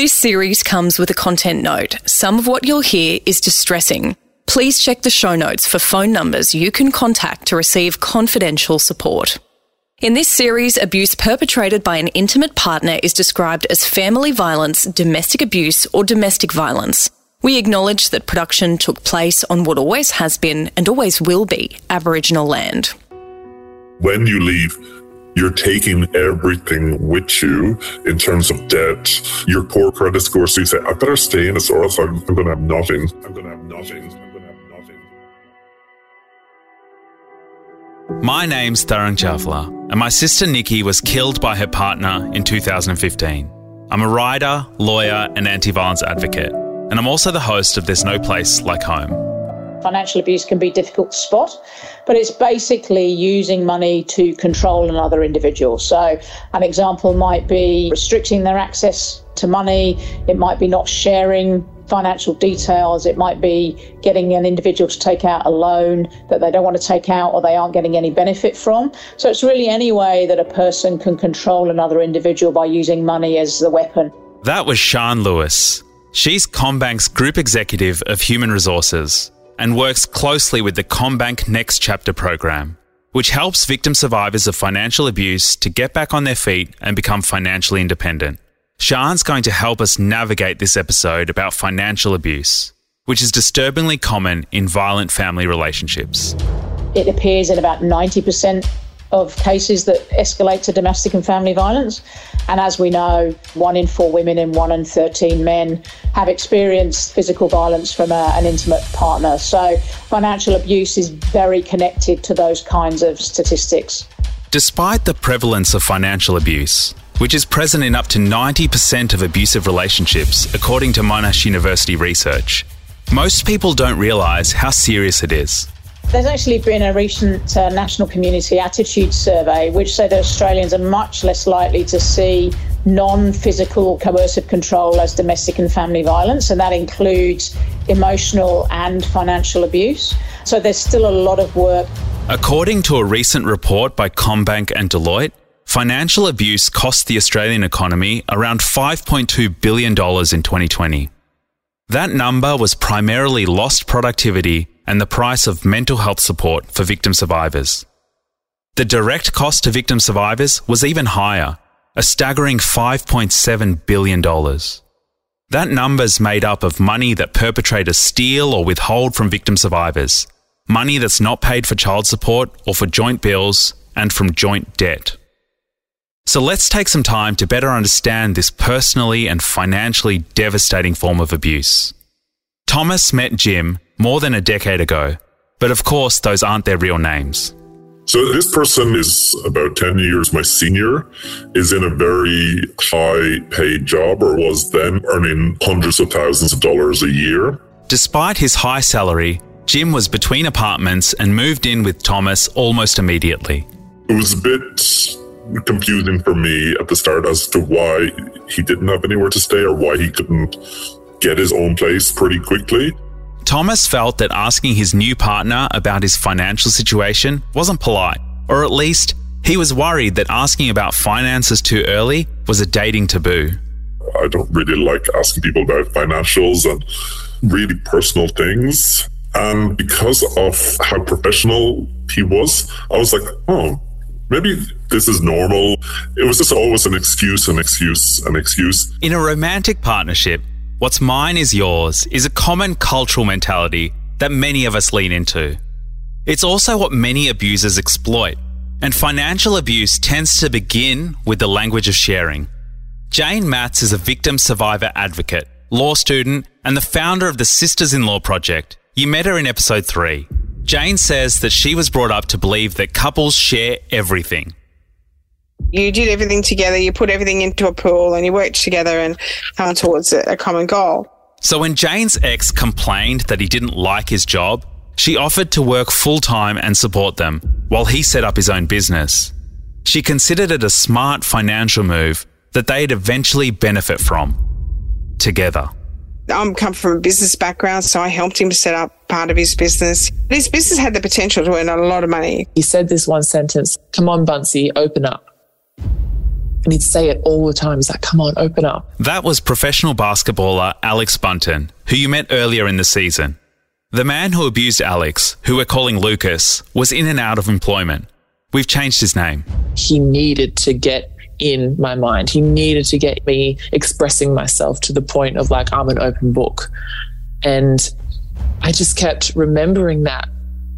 This series comes with a content note. Some of what you'll hear is distressing. Please check the show notes for phone numbers you can contact to receive confidential support. In this series, abuse perpetrated by an intimate partner is described as family violence, domestic abuse, or domestic violence. We acknowledge that production took place on what always has been and always will be Aboriginal land. When you leave, you're taking everything with you in terms of debt, your poor credit score. So you say, I better stay in this or else I'm, I'm going to have nothing. I'm going to have nothing. I'm going to have nothing. My name's Tarang Chawla, and my sister Nikki was killed by her partner in 2015. I'm a writer, lawyer, and anti violence advocate, and I'm also the host of There's No Place Like Home. Financial abuse can be difficult to spot, but it's basically using money to control another individual. So, an example might be restricting their access to money, it might be not sharing financial details, it might be getting an individual to take out a loan that they don't want to take out or they aren't getting any benefit from. So, it's really any way that a person can control another individual by using money as the weapon. That was Sian Lewis. She's CommBank's Group Executive of Human Resources and works closely with the CommBank Next Chapter program, which helps victim survivors of financial abuse to get back on their feet and become financially independent. Sian's going to help us navigate this episode about financial abuse, which is disturbingly common in violent family relationships. It appears in about 90% of cases that escalate to domestic and family violence. And as we know, one in four women and one in 13 men have experienced physical violence from a, an intimate partner. So financial abuse is very connected to those kinds of statistics. Despite the prevalence of financial abuse, which is present in up to 90% of abusive relationships, according to Monash University research, most people don't realise how serious it is. There's actually been a recent uh, National Community Attitude Survey which said that Australians are much less likely to see non physical coercive control as domestic and family violence, and that includes emotional and financial abuse. So there's still a lot of work. According to a recent report by CommBank and Deloitte, financial abuse cost the Australian economy around $5.2 billion in 2020. That number was primarily lost productivity and the price of mental health support for victim survivors. The direct cost to victim survivors was even higher, a staggering $5.7 billion. That number's made up of money that perpetrators steal or withhold from victim survivors, money that's not paid for child support or for joint bills, and from joint debt. So let's take some time to better understand this personally and financially devastating form of abuse. Thomas met Jim more than a decade ago. But of course, those aren't their real names. So this person is about 10 years my senior, is in a very high paid job or was then earning hundreds of thousands of dollars a year. Despite his high salary, Jim was between apartments and moved in with Thomas almost immediately. It was a bit confusing for me at the start as to why he didn't have anywhere to stay or why he couldn't get his own place pretty quickly. Thomas felt that asking his new partner about his financial situation wasn't polite, or at least he was worried that asking about finances too early was a dating taboo. I don't really like asking people about financials and really personal things. And because of how professional he was, I was like, oh, maybe this is normal. It was just always an excuse, an excuse, an excuse. In a romantic partnership, What's mine is yours is a common cultural mentality that many of us lean into. It's also what many abusers exploit, and financial abuse tends to begin with the language of sharing. Jane Matz is a victim survivor advocate, law student, and the founder of the Sisters in Law Project. You met her in episode 3. Jane says that she was brought up to believe that couples share everything you did everything together, you put everything into a pool and you worked together and come towards a, common goal. So when Jane's ex complained that he didn't like his job, she offered to work full time and support them while he set up his own business. She considered it a smart financial move that they'd eventually benefit from together. I'm come from a business background, so I helped him set up part of his business. His business had the potential to earn a lot of money. He said this one sentence Come on, Bunsey, open up. And he'd say it all the time. He's like, come on, open up. That was professional basketballer Alex Bunton, who you met earlier in the season. The man who abused Alex, who we're calling Lucas, was in and out of employment. We've changed his name. He needed to get in my mind. He needed to get me expressing myself to the point of like, I'm an open book. And I just kept remembering that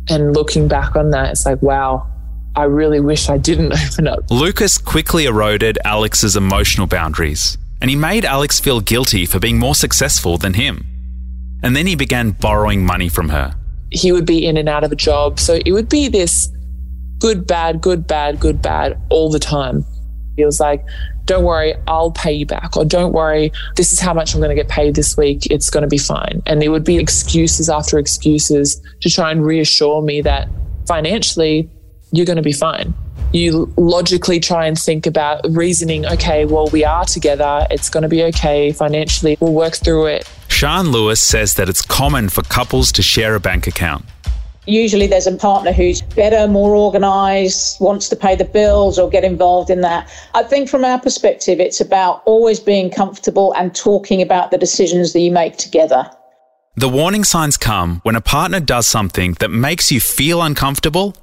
and looking back on that. It's like, wow, I really wish I didn't open up. Lucas quickly eroded Alex's emotional boundaries, and he made Alex feel guilty for being more successful than him. And then he began borrowing money from her. He would be in and out of a job. So it would be this good, bad, good, bad, good, bad all the time. He was like, don't worry, I'll pay you back. Or don't worry, this is how much I'm going to get paid this week. It's going to be fine. And it would be excuses after excuses to try and reassure me that financially, you're going to be fine. You logically try and think about reasoning, okay, well, we are together. It's going to be okay financially. We'll work through it. Sian Lewis says that it's common for couples to share a bank account. Usually there's a partner who's better, more organised, wants to pay the bills or get involved in that. I think from our perspective, it's about always being comfortable and talking about the decisions that you make together. The warning signs come when a partner does something that makes you feel uncomfortable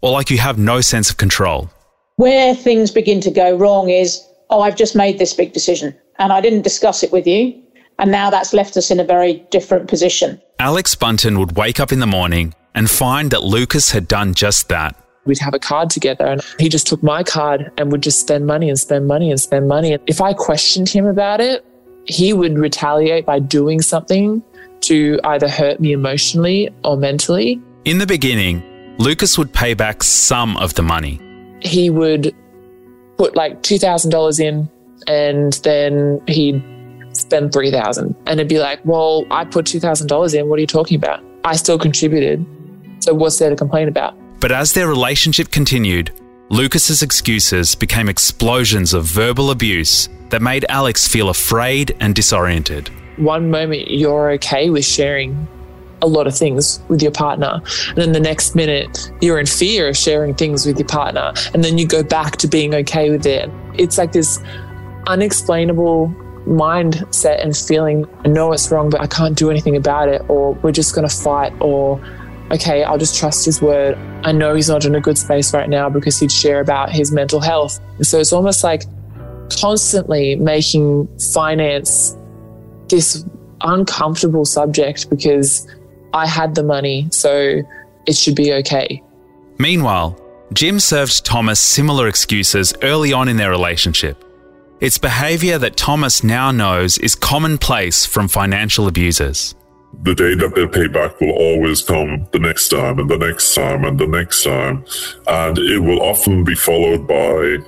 or like you have no sense of control. Where things begin to go wrong is, oh, I've just made this big decision and I didn't discuss it with you. And now that's left us in a very different position. Alex Bunton would wake up in the morning and find that Lucas had done just that. We'd have a card together and he just took my card and would just spend money and spend money and spend money. If I questioned him about it, he would retaliate by doing something to either hurt me emotionally or mentally. In the beginning, Lucas would pay back some of the money. He would put like $2,000 in and then he'd spend 3000 and it'd be like, well, I put $2,000 in. What are you talking about? I still contributed. So what's there to complain about? But as their relationship continued, Lucas's excuses became explosions of verbal abuse that made Alex feel afraid and disoriented. One moment you're okay with sharing a lot of things with your partner. And then the next minute, you're in fear of sharing things with your partner. And then you go back to being okay with it. It's like this unexplainable mindset and feeling, I know it's wrong, but I can't do anything about it, or we're just going to fight, or okay, I'll just trust his word. I know he's not in a good space right now because he'd share about his mental health. And so it's almost like constantly making finance this uncomfortable subject because I had the money, so it should be okay. Meanwhile, Jim served Thomas similar excuses early on in their relationship. It's behaviour that Thomas now knows is commonplace from financial abusers. The day that they'll pay back will always come the next time and the next time and the next time. And it will often be followed by,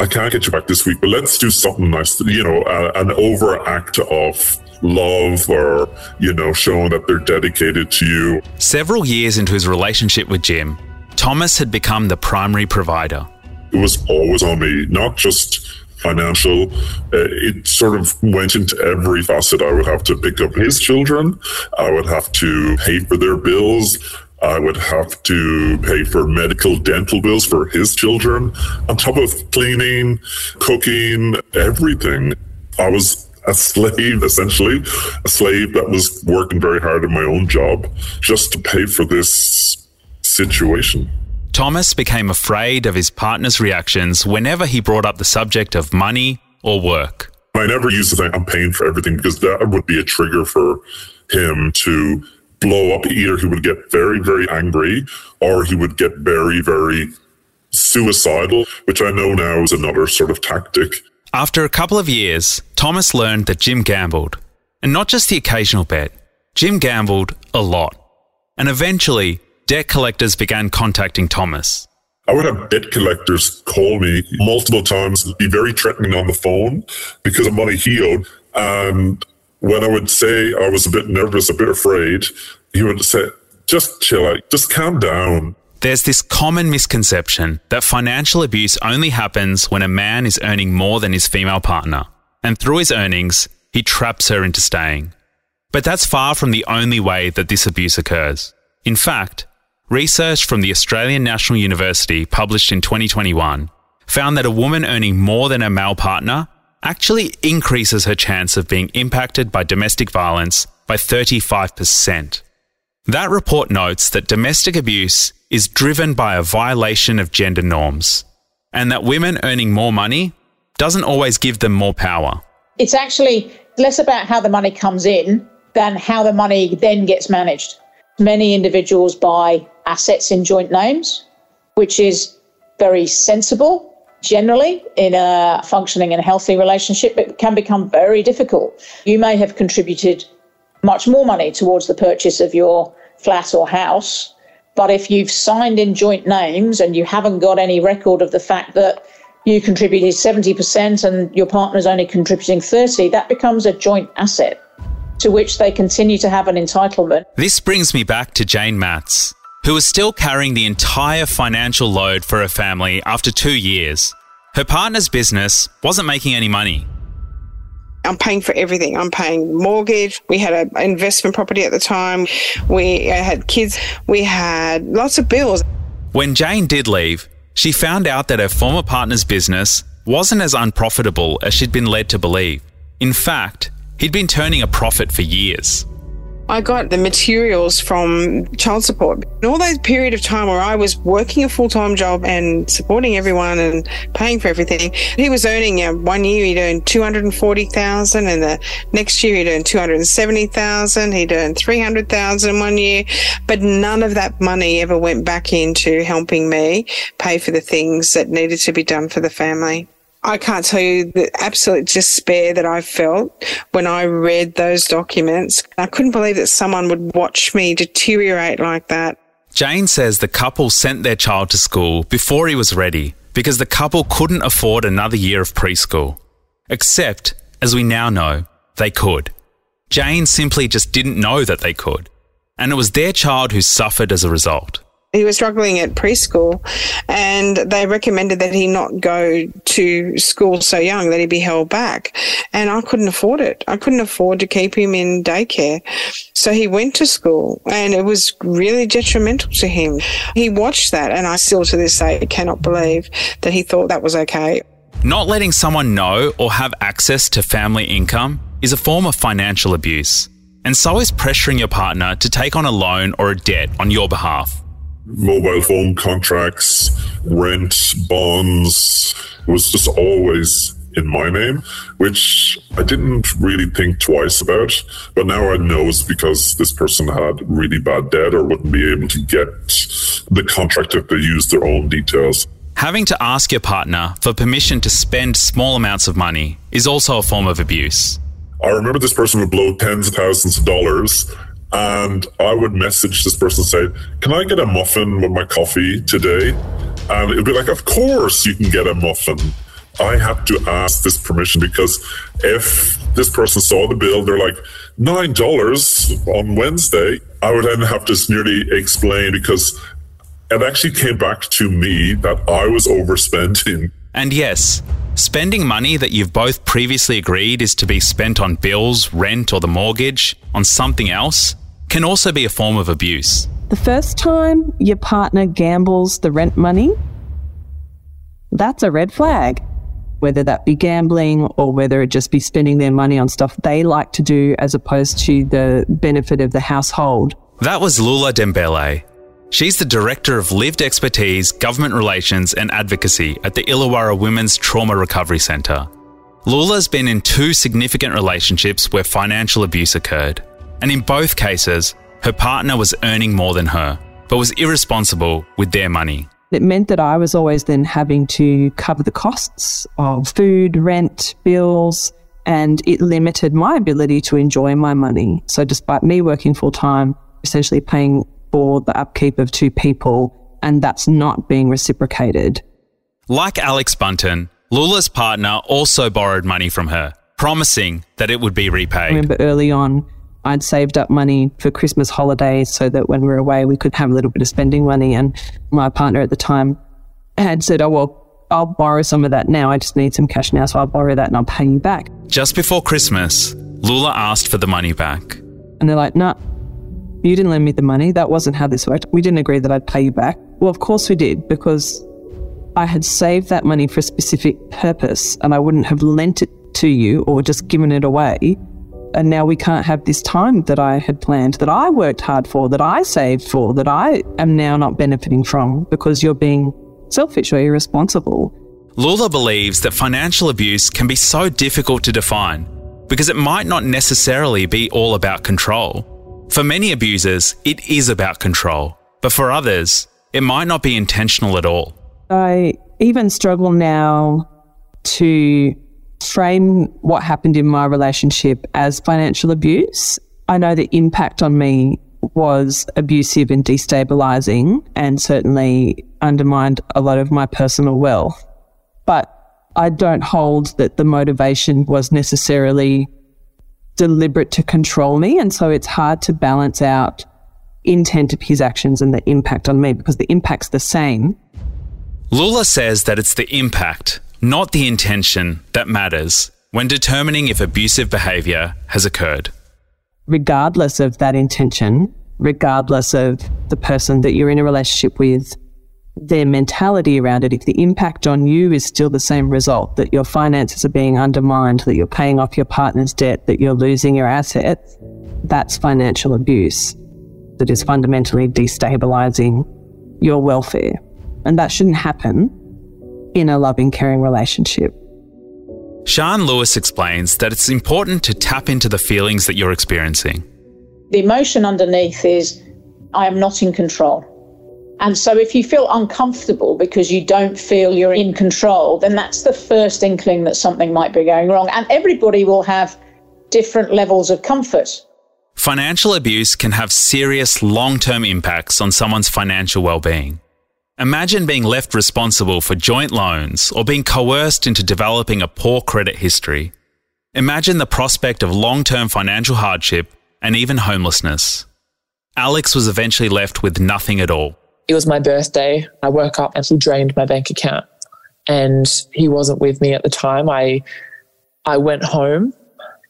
I can't get you back this week, but let's do something nice, you know, an overact of love or, you know, showing that they're dedicated to you. Several years into his relationship with Jim, Thomas had become the primary provider. It was always on me, not just financial. Uh, it sort of went into every facet. I would have to pick up his children. I would have to pay for their bills. I would have to pay for medical dental bills for his children, on top of cleaning, cooking, everything. I was a slave, essentially, a slave that was working very hard in my own job just to pay for this situation. Thomas became afraid of his partner's reactions whenever he brought up the subject of money or work. I never used to think I'm paying for everything because that would be a trigger for him to blow up. Either he would get very, very angry or he would get very, very suicidal, which I know now is another sort of tactic. After a couple of years, Thomas learned that Jim gambled. And not just the occasional bet, Jim gambled a lot. And eventually, debt collectors began contacting Thomas. I would have debt collectors call me multiple times, be very threatening on the phone because of money he owed. And when I would say I was a bit nervous, a bit afraid, he would say, just chill out, just calm down. There's this common misconception that financial abuse only happens when a man is earning more than his female partner, and through his earnings, he traps her into staying. But that's far from the only way that this abuse occurs. In fact, Research from the Australian National University, published in 2021, found that a woman earning more than her male partner actually increases her chance of being impacted by domestic violence by 35%. That report notes that domestic abuse is driven by a violation of gender norms, and that women earning more money doesn't always give them more power. It's actually less about how the money comes in than how the money then gets managed. Many individuals buy assets in joint names, which is very sensible generally in a functioning and healthy relationship, but can become very difficult. You may have contributed much more money towards the purchase of your flat or house, but if you've signed in joint names and you haven't got any record of the fact that you contributed 70% and your partner's only contributing 30, that becomes a joint asset to which they continue to have an entitlement. This brings me back to Jane Matz, who is still carrying the entire financial load for her family after two years. Her partner's business wasn't making any money. I'm paying for everything. I'm paying mortgage. We had an investment property at the time. We had kids. We had lots of bills. When Jane did leave, she found out that her former partner's business wasn't as unprofitable as she'd been led to believe. In fact, he'd been turning a profit for years. I got the materials from child support. And all that period of time where I was working a full time job and supporting everyone and paying for everything, he was earning uh, one year he'd earn two hundred and forty thousand, and the next year he'd earn two hundred and seventy thousand. He'd earn three hundred thousand one year, but none of that money ever went back into helping me pay for the things that needed to be done for the family. I can't tell you the absolute despair that I felt when I read those documents. I couldn't believe that someone would watch me deteriorate like that. Jane says the couple sent their child to school before he was ready because the couple couldn't afford another year of preschool. Except, as we now know, they could. Jane simply just didn't know that they could. And it was their child who suffered as a result he was struggling at preschool and they recommended that he not go to school so young that he be held back. And i couldn't afford it. I couldn't afford to keep him in daycare. So he went to school and it was really detrimental to him. He watched that and i still to this day cannot believe that he thought that was okay. Not letting someone know or have access to family income is a form of financial abuse. And so is pressuring your partner to take on a loan or a debt on your behalf mobile phone contracts, rent, bonds. Was just always in my name, which I didn't really think twice about. But now I know it's because this person had really bad debt or wouldn't be able to get the contract if they used their own details. Having to ask your partner for permission to spend small amounts of money is also a form of abuse. I remember this person would blow tens of thousands of dollars and I would message this person say, "Can I get a muffin with my coffee today?" And it'd be like, "Of course you can get a muffin." I had to ask this permission because if this person saw the bill, they're like nine dollars on Wednesday. I would then have to nearly explain because it actually came back to me that I was overspending. And yes, spending money that you've both previously agreed is to be spent on bills, rent, or the mortgage on something else can also be a form of abuse. The first time your partner gambles the rent money, that's a red flag. Whether that be gambling or whether it just be spending their money on stuff they like to do as opposed to the benefit of the household. That was Lula Dembele. She's the Director of Lived Expertise, Government Relations and Advocacy at the Illawarra Women's Trauma Recovery Centre. Lula's been in two significant relationships where financial abuse occurred. And in both cases, her partner was earning more than her, but was irresponsible with their money. It meant that I was always then having to cover the costs of food, rent, bills, and it limited my ability to enjoy my money. So, despite me working full time, essentially paying for the upkeep of two people, and that's not being reciprocated. Like Alex Bunton, Lula's partner also borrowed money from her, promising that it would be repaid. I remember early on, I'd saved up money for Christmas holidays so that when we were away, we could have a little bit of spending money. And my partner at the time had said, Oh, well, I'll borrow some of that now. I just need some cash now. So I'll borrow that and I'll pay you back. Just before Christmas, Lula asked for the money back. And they're like, No, nah, you didn't lend me the money. That wasn't how this worked. We didn't agree that I'd pay you back. Well, of course we did because I had saved that money for a specific purpose and I wouldn't have lent it to you or just given it away. And now we can't have this time that I had planned, that I worked hard for, that I saved for, that I am now not benefiting from because you're being selfish or irresponsible. Lula believes that financial abuse can be so difficult to define because it might not necessarily be all about control. For many abusers, it is about control, but for others, it might not be intentional at all. I even struggle now to frame what happened in my relationship as financial abuse. I know the impact on me was abusive and destabilizing and certainly undermined a lot of my personal wealth. But I don't hold that the motivation was necessarily deliberate to control me. And so it's hard to balance out intent of his actions and the impact on me because the impact's the same. Lula says that it's the impact, not the intention, that matters when determining if abusive behaviour has occurred. Regardless of that intention, regardless of the person that you're in a relationship with, their mentality around it, if the impact on you is still the same result, that your finances are being undermined, that you're paying off your partner's debt, that you're losing your assets, that's financial abuse that is fundamentally destabilizing your welfare. And that shouldn't happen in a loving, caring relationship. Sian Lewis explains that it's important to tap into the feelings that you're experiencing. The emotion underneath is, I am not in control. And so, if you feel uncomfortable because you don't feel you're in control, then that's the first inkling that something might be going wrong. And everybody will have different levels of comfort. Financial abuse can have serious long term impacts on someone's financial well being. Imagine being left responsible for joint loans or being coerced into developing a poor credit history. Imagine the prospect of long term financial hardship and even homelessness. Alex was eventually left with nothing at all. It was my birthday. I woke up and he drained my bank account and he wasn't with me at the time. I I went home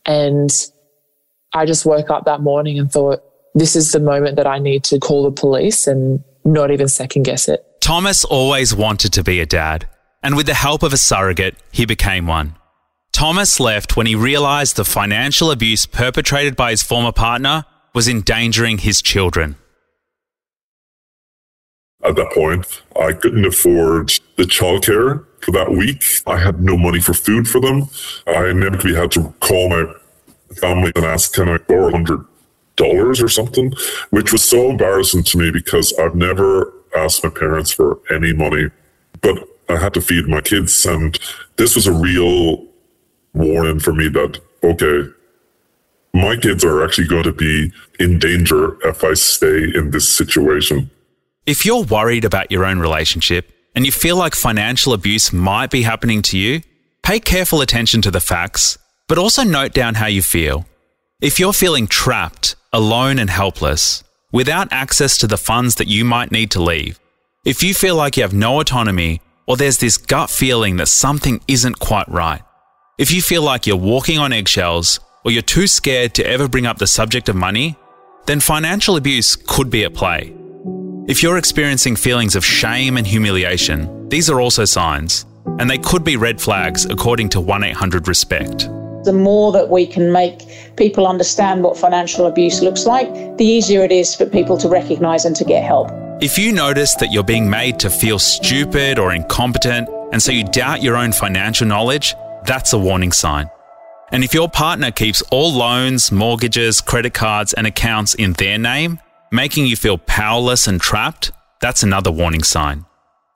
and I just woke up that morning and thought, this is the moment that I need to call the police and not even second guess it. Thomas always wanted to be a dad, and with the help of a surrogate, he became one. Thomas left when he realised the financial abuse perpetrated by his former partner was endangering his children. At that point, I couldn't afford the childcare for that week. I had no money for food for them. I inevitably had to call my family and ask, can I borrow $100 or something? Which was so embarrassing to me because I've never asked my parents for any money, but I had to feed my kids. And this was a real warning for me that, okay, my kids are actually going to be in danger if I stay in this situation. If you're worried about your own relationship and you feel like financial abuse might be happening to you, pay careful attention to the facts, but also note down how you feel. If you're feeling trapped, alone, and helpless, without access to the funds that you might need to leave, if you feel like you have no autonomy or there's this gut feeling that something isn't quite right, if you feel like you're walking on eggshells or you're too scared to ever bring up the subject of money, then financial abuse could be at play. If you're experiencing feelings of shame and humiliation, these are also signs, and they could be red flags according to 1 800 RESPECT the more that we can make people understand what financial abuse looks like, the easier it is for people to recognize and to get help. If you notice that you're being made to feel stupid or incompetent, and so you doubt your own financial knowledge, that's a warning sign. And if your partner keeps all loans, mortgages, credit cards, and accounts in their name, making you feel powerless and trapped, that's another warning sign.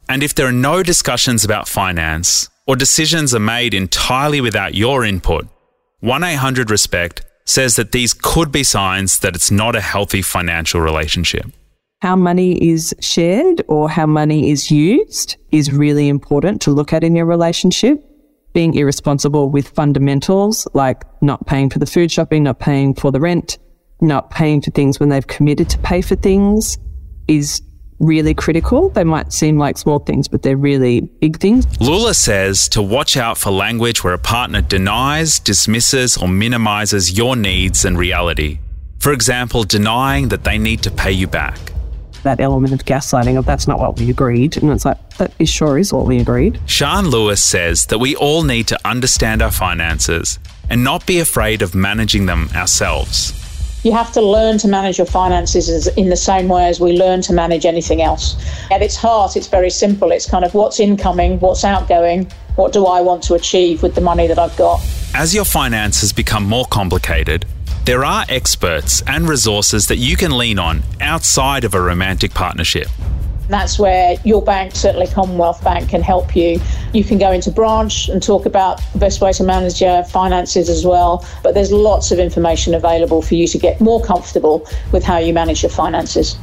And if there are no discussions about finance, or decisions are made entirely without your input, 1 800 Respect says that these could be signs that it's not a healthy financial relationship. How money is shared or how money is used is really important to look at in your relationship. Being irresponsible with fundamentals like not paying for the food shopping, not paying for the rent, not paying for things when they've committed to pay for things is really critical. They might seem like small things, but they're really big things. Lula says to watch out for language where a partner denies, dismisses, or minimizes your needs and reality. For example, denying that they need to pay you back. that element of gaslighting of that's not what we agreed. And it's like, that is sure is what we agreed. Sian Lewis says that we all need to understand our finances and not be afraid of managing them ourselves. You have to learn to manage your finances in the same way as we learn to manage anything else. At its heart, it's very simple. It's kind of what's incoming, what's outgoing, what do I want to achieve with the money that I've got. As your finances become more complicated, there are experts and resources that you can lean on outside of a romantic partnership. That's where your bank, certainly Commonwealth Bank, can help you. You can go into branch and talk about the best way to manage your finances as well. But there's lots of information available for you to get more comfortable with how you manage your finances.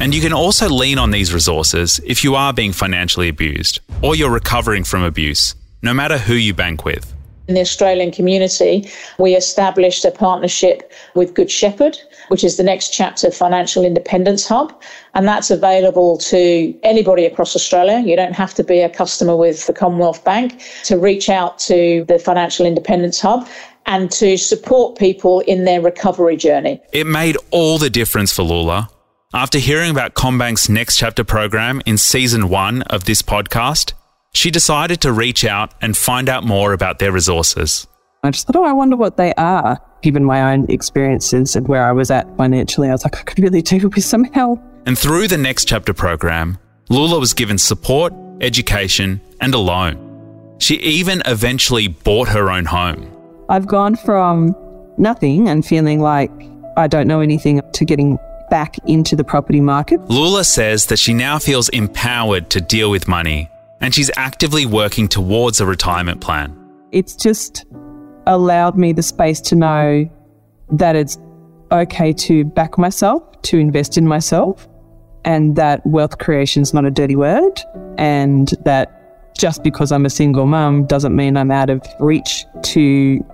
And you can also lean on these resources if you are being financially abused or you're recovering from abuse, no matter who you bank with. In the Australian community, we established a partnership with Good Shepherd, which is the next chapter Financial Independence Hub. And that's available to anybody across Australia. You don't have to be a customer with the Commonwealth Bank to reach out to the Financial Independence Hub and to support people in their recovery journey. It made all the difference for Lula. After hearing about CommBank's Next Chapter program in season one of this podcast, she decided to reach out and find out more about their resources. I just thought, oh, I wonder what they are. Given my own experiences and where I was at financially, I was like, I could really do with some help. And through the Next Chapter program, Lula was given support, education, and a loan. She even eventually bought her own home. I've gone from nothing and feeling like I don't know anything to getting back into the property market. Lula says that she now feels empowered to deal with money and she's actively working towards a retirement plan. It's just allowed me the space to know that it's okay to back myself, to invest in myself, and that wealth creation is not a dirty word, and that just because I'm a single mum doesn't mean I'm out of reach to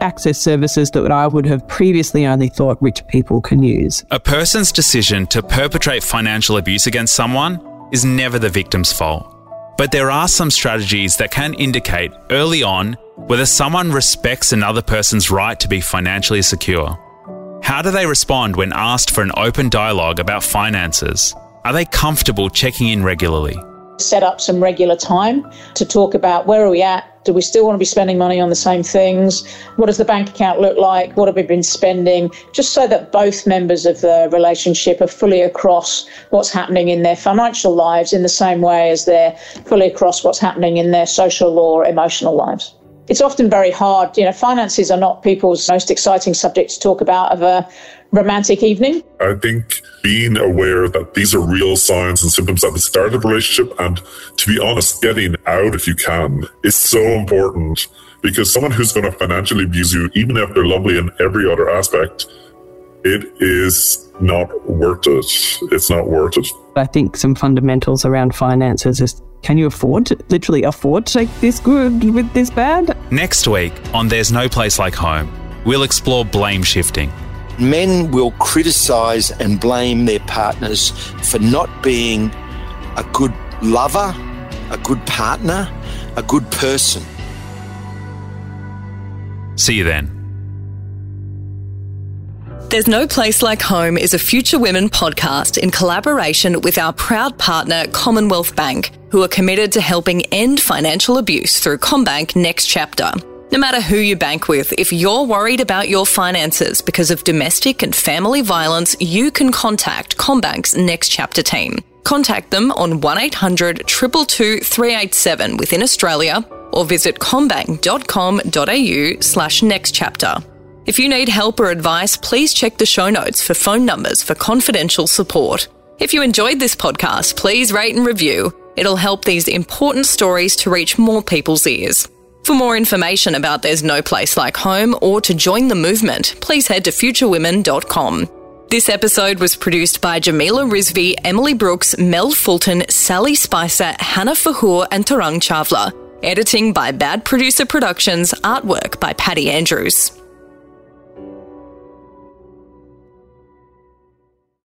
access services that I would have previously only thought rich people can use. A person's decision to perpetrate financial abuse against someone is never the victim's fault. But there are some strategies that can indicate early on whether someone respects another person's right to be financially secure. How do they respond when asked for an open dialogue about finances? Are they comfortable checking in regularly? Set up some regular time to talk about where are we at, do we still want to be spending money on the same things? What does the bank account look like? What have we been spending? Just so that both members of the relationship are fully across what's happening in their financial lives in the same way as they're fully across what's happening in their social or emotional lives it's often very hard. You know, finances are not people's most exciting subject to talk about of a romantic evening. I think being aware that these are real signs and symptoms at the start of a relationship, and to be honest, getting out if you can is so important because someone who's going to financially abuse you, even if they're lovely in every other aspect, it is not worth it. It's not worth it. I think some fundamentals around finances is can you afford to literally afford to take this good with this bad? Next week on There's No Place Like Home, we'll explore blame shifting. Men will criticize and blame their partners for not being a good lover, a good partner, a good person. See you then. There's No Place Like Home is a Future Women podcast in collaboration with our proud partner, Commonwealth Bank, who are committed to helping end financial abuse through CommBank Next Chapter. No matter who you bank with, if you're worried about your finances because of domestic and family violence, you can contact CommBank's Next Chapter team. Contact them on 1800 222 387 within Australia or visit commbank.com.au slash next chapter. If you need help or advice, please check the show notes for phone numbers for confidential support. If you enjoyed this podcast, please rate and review. It'll help these important stories to reach more people's ears. For more information about There's No Place Like Home or to join the movement, please head to futurewomen.com. This episode was produced by Jamila Rizvi, Emily Brooks, Mel Fulton, Sally Spicer, Hannah Fahour, and Tarang Chawla. Editing by Bad Producer Productions, artwork by Patty Andrews.